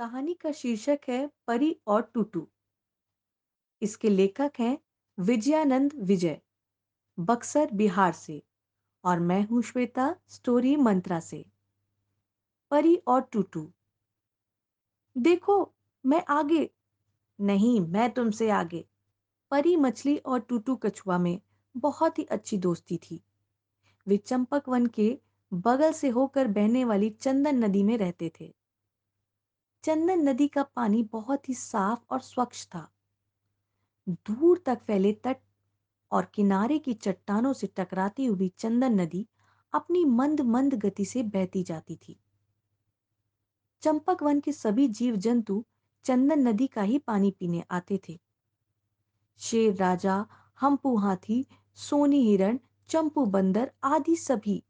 कहानी का शीर्षक है परी और टूटू। इसके लेखक हैं विजयानंद विजय, बक्सर बिहार से, और मैं हूँ श्वेता, स्टोरी मंत्रा से। परी और टूटू। देखो, मैं आगे। नहीं, मैं तुमसे आगे। परी, मछली और टूटू कछुआ में बहुत ही अच्छी दोस्ती थी। वे चंपक वन के बगल से होकर बहने वाली चंदन नदी में रहते थे। चंदन नदी का पानी बहुत ही साफ़ और स्वच्छ था। दूर तक फैले तट और किनारे की चट्टानों से टकराती हुई चंदन नदी अपनी मंद मंद गति से बहती जाती थी। चंपक वन के सभी जीव जंतु चंदन नदी का ही पानी पीने आते थे। शेर राजा, हम्पू हाथी, सोनी हिरण, चंपू बंदर आदि सभी।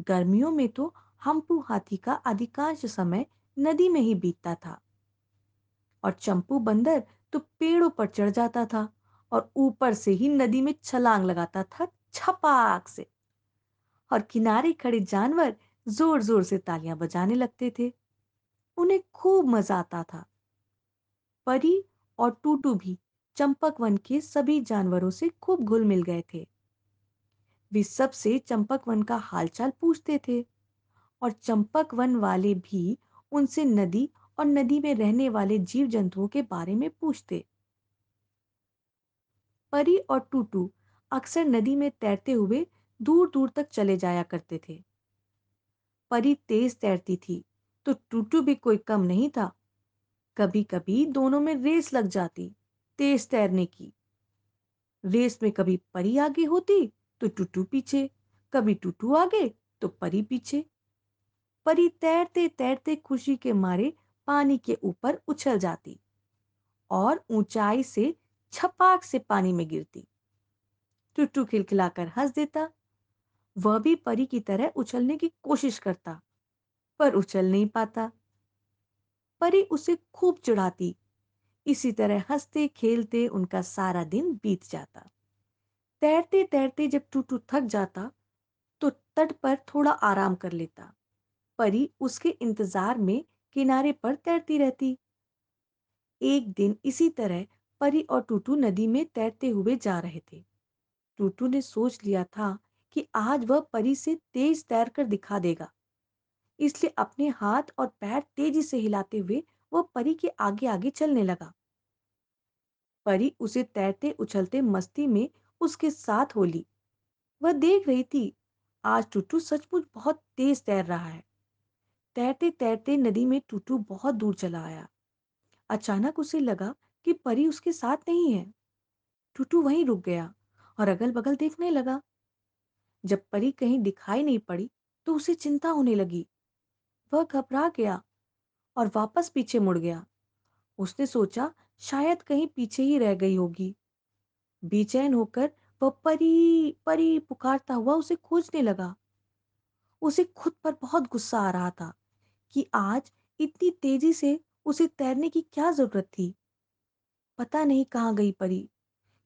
गर्मियों में तो हम्पू हाथी का अधिकांश समय नदी में ही बीतता था। और चंपू बंदर तो पेड़ों पर चढ़ जाता था और ऊपर से ही नदी में छलांग लगाता था छपाक से। और किनारे खड़े जानवर ज़ोर ज़ोर से तालियाँ बजाने लगते थे। उन्हें खूब मज़ा आता था। परी और टूटू भी चंपक वन के सभी जानवरों से खूब घुल मिल गए थे। वे सबसे चंपक वन का हालचाल पूछते थे और चंपक वन वाले भी उनसे नदी और नदी में रहने वाले जीव जंतुओं के बारे में पूछते। परी और टूटू अक्सर नदी में तैरते हुए दूर दूर तक चले जाया करते थे। परी तेज तैरती थी तो टूटू भी कोई कम नहीं था। कभी कभी दोनों में रेस लग जाती, तेज तैरने की। रेस में कभी परी आगे होती तो टूटू पीछे। कभी टूटू आगे तो परी पीछे। परी तैरते तैरते खुशी के मारे पानी के ऊपर उछल जाती और ऊंचाई से छपाक से पानी में गिरती। टुट्टू खिलखिलाकर हंस देता। वह भी परी की तरह उछलने की कोशिश करता, पर उछल नहीं पाता। परी उसे खूब चिढ़ाती। इसी तरह हँसते, खेलते उनका सारा दिन बीत जाता। तैरते तैरते जब टूटू थक जाता तो तट पर थोड़ा आराम कर लेता। परी उसके इंतज़ार में किनारे पर तैरती रहती। एक दिन इसी तरह परी और टूटू नदी में तैरते हुए जा रहे थे। टूटू ने सोच लिया था कि आज वह परी से तेज तैर कर दिखा देगा। इसलिए अपने हाथ और पैर तेज़ी से हिलाते हुए वह परी के आगे आगे चलने लगा। परी उसे तैरते उछलते मस्ती में उसके साथ होली वह देख रही थी, आज टूटू सचमुच बहुत तेज तैर रहा है। तैरते तैरते नदी में टूटू बहुत दूर चला आया। अचानक उसे लगा कि परी उसके साथ नहीं है। टूटू वहीं रुक गया और अगल बगल देखने लगा। जब परी कहीं दिखाई नहीं पड़ी तो उसे चिंता होने लगी। वह घबरा गया और वापस पीछे मुड़ गया। उसने सोचा शायद कहीं पीछे ही रह गई होगी। बेचैन होकर वह परी परी पुकारता हुआ उसे खोजने लगा। उसे खुद पर बहुत गुस्सा आ रहा था। कि आज इतनी तेज़ी से उसे तैरने की क्या ज़रूरत थी? पता नहीं कहाँ गई परी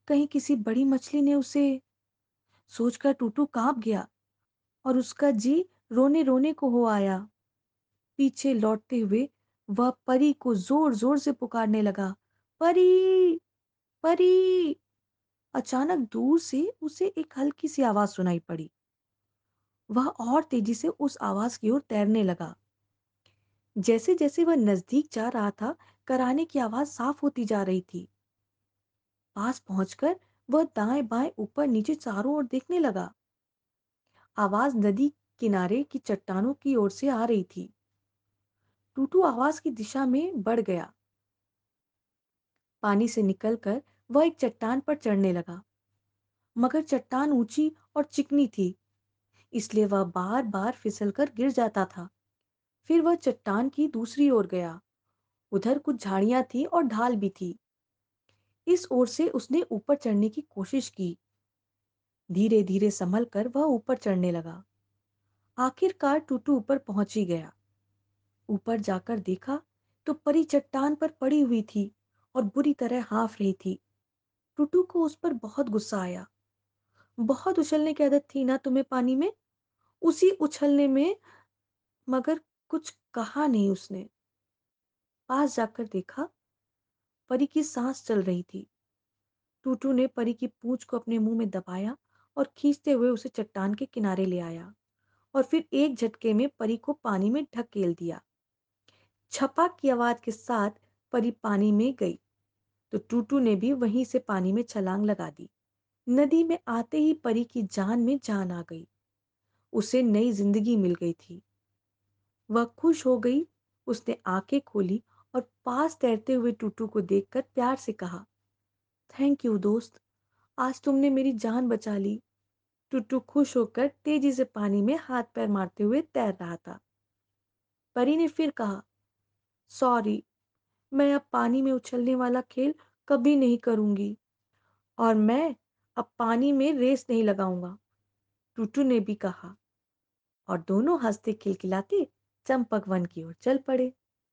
कहीं किसी बड़ी मछली ने उसे सोचकर टूटू काँप गया और उसका जी रोने रोने को हो आया। पीछे लौटते हुए वह परी को ज़ोर ज़ोर से पुकारने लगा, परी! परी! अचानक दूर से उसे एक हल्की सी आवाज़ सुनाई पड़ी। वह और तेज़ी से उस आवाज़ की ओर तैरने लगा। जैसे जैसे वह नज़दीक जा रहा था, कराने की आवाज़ साफ़ होती जा रही थी। पास पहुंचकर वह दाएँ बाएँ ऊपर नीचे चारों ओर देखने लगा। आवाज़ नदी किनारे की चट्टानों की ओर से आ रही थी। टूटू आवाज़ की दिशा में बढ़ गया। पानी से निकलकर वह एक चट्टान पर चढ़ने लगा। मगर चट्टान ऊँची और चिकनी थी, इसलिए वह बार बार फिसलकर गिर जाता था। फिर वह चट्टान की दूसरी ओर गया। उधर कुछ झाड़ियाँ थी और ढाल भी थी। इस ओर से उसने ऊपर चढ़ने की कोशिश की। धीरे धीरे संभल कर वह ऊपर चढ़ने लगा। आखिरकार टूटू ऊपर पहुँच ही गया। ऊपर जाकर देखा तो परी चट्टान पर पड़ी हुई थी और बुरी तरह हाफ़ रही थी। टूटू को उस पर बहुत गुस्सा आया। बहुत उछलने की आदत थी ना तुम्हें पानी में? उसी उछलने में मगर कुछ कहा नहीं उसने। पास जाकर देखा, परी की सांस चल रही थी। टूटू ने परी की पूंछ को अपने मुँह में दबाया और खींचते हुए उसे चट्टान के किनारे ले आया और फिर एक झटके में परी को पानी में ढकेल दिया। छपाक की आवाज़ के साथ परी पानी में गई तो टूटू ने भी वहीं से पानी में छलांग लगा दी। नदी में आते ही परी की जान में जान आ गई। उसे नई ज़िंदगी मिल गई थी। वह खुश हो गई। उसने आँखें खोली और पास तैरते हुए टूटू को देखकर प्यार से कहा, थैंक यू दोस्त, आज तुमने मेरी जान बचा ली। टुट्टू खुश होकर तेज़ी से पानी में हाथ पैर मारते हुए तैर रहा था। परी ने फिर कहा, सॉरी, मैं अब पानी में उछलने वाला खेल कभी नहीं करूँगी और मैं अब पानी में रेस नहीं लगाऊँगा। टूटू ने भी कहा, और दोनों हँसते, खिलखिलाते चंपक वन की ओर चल पड़े।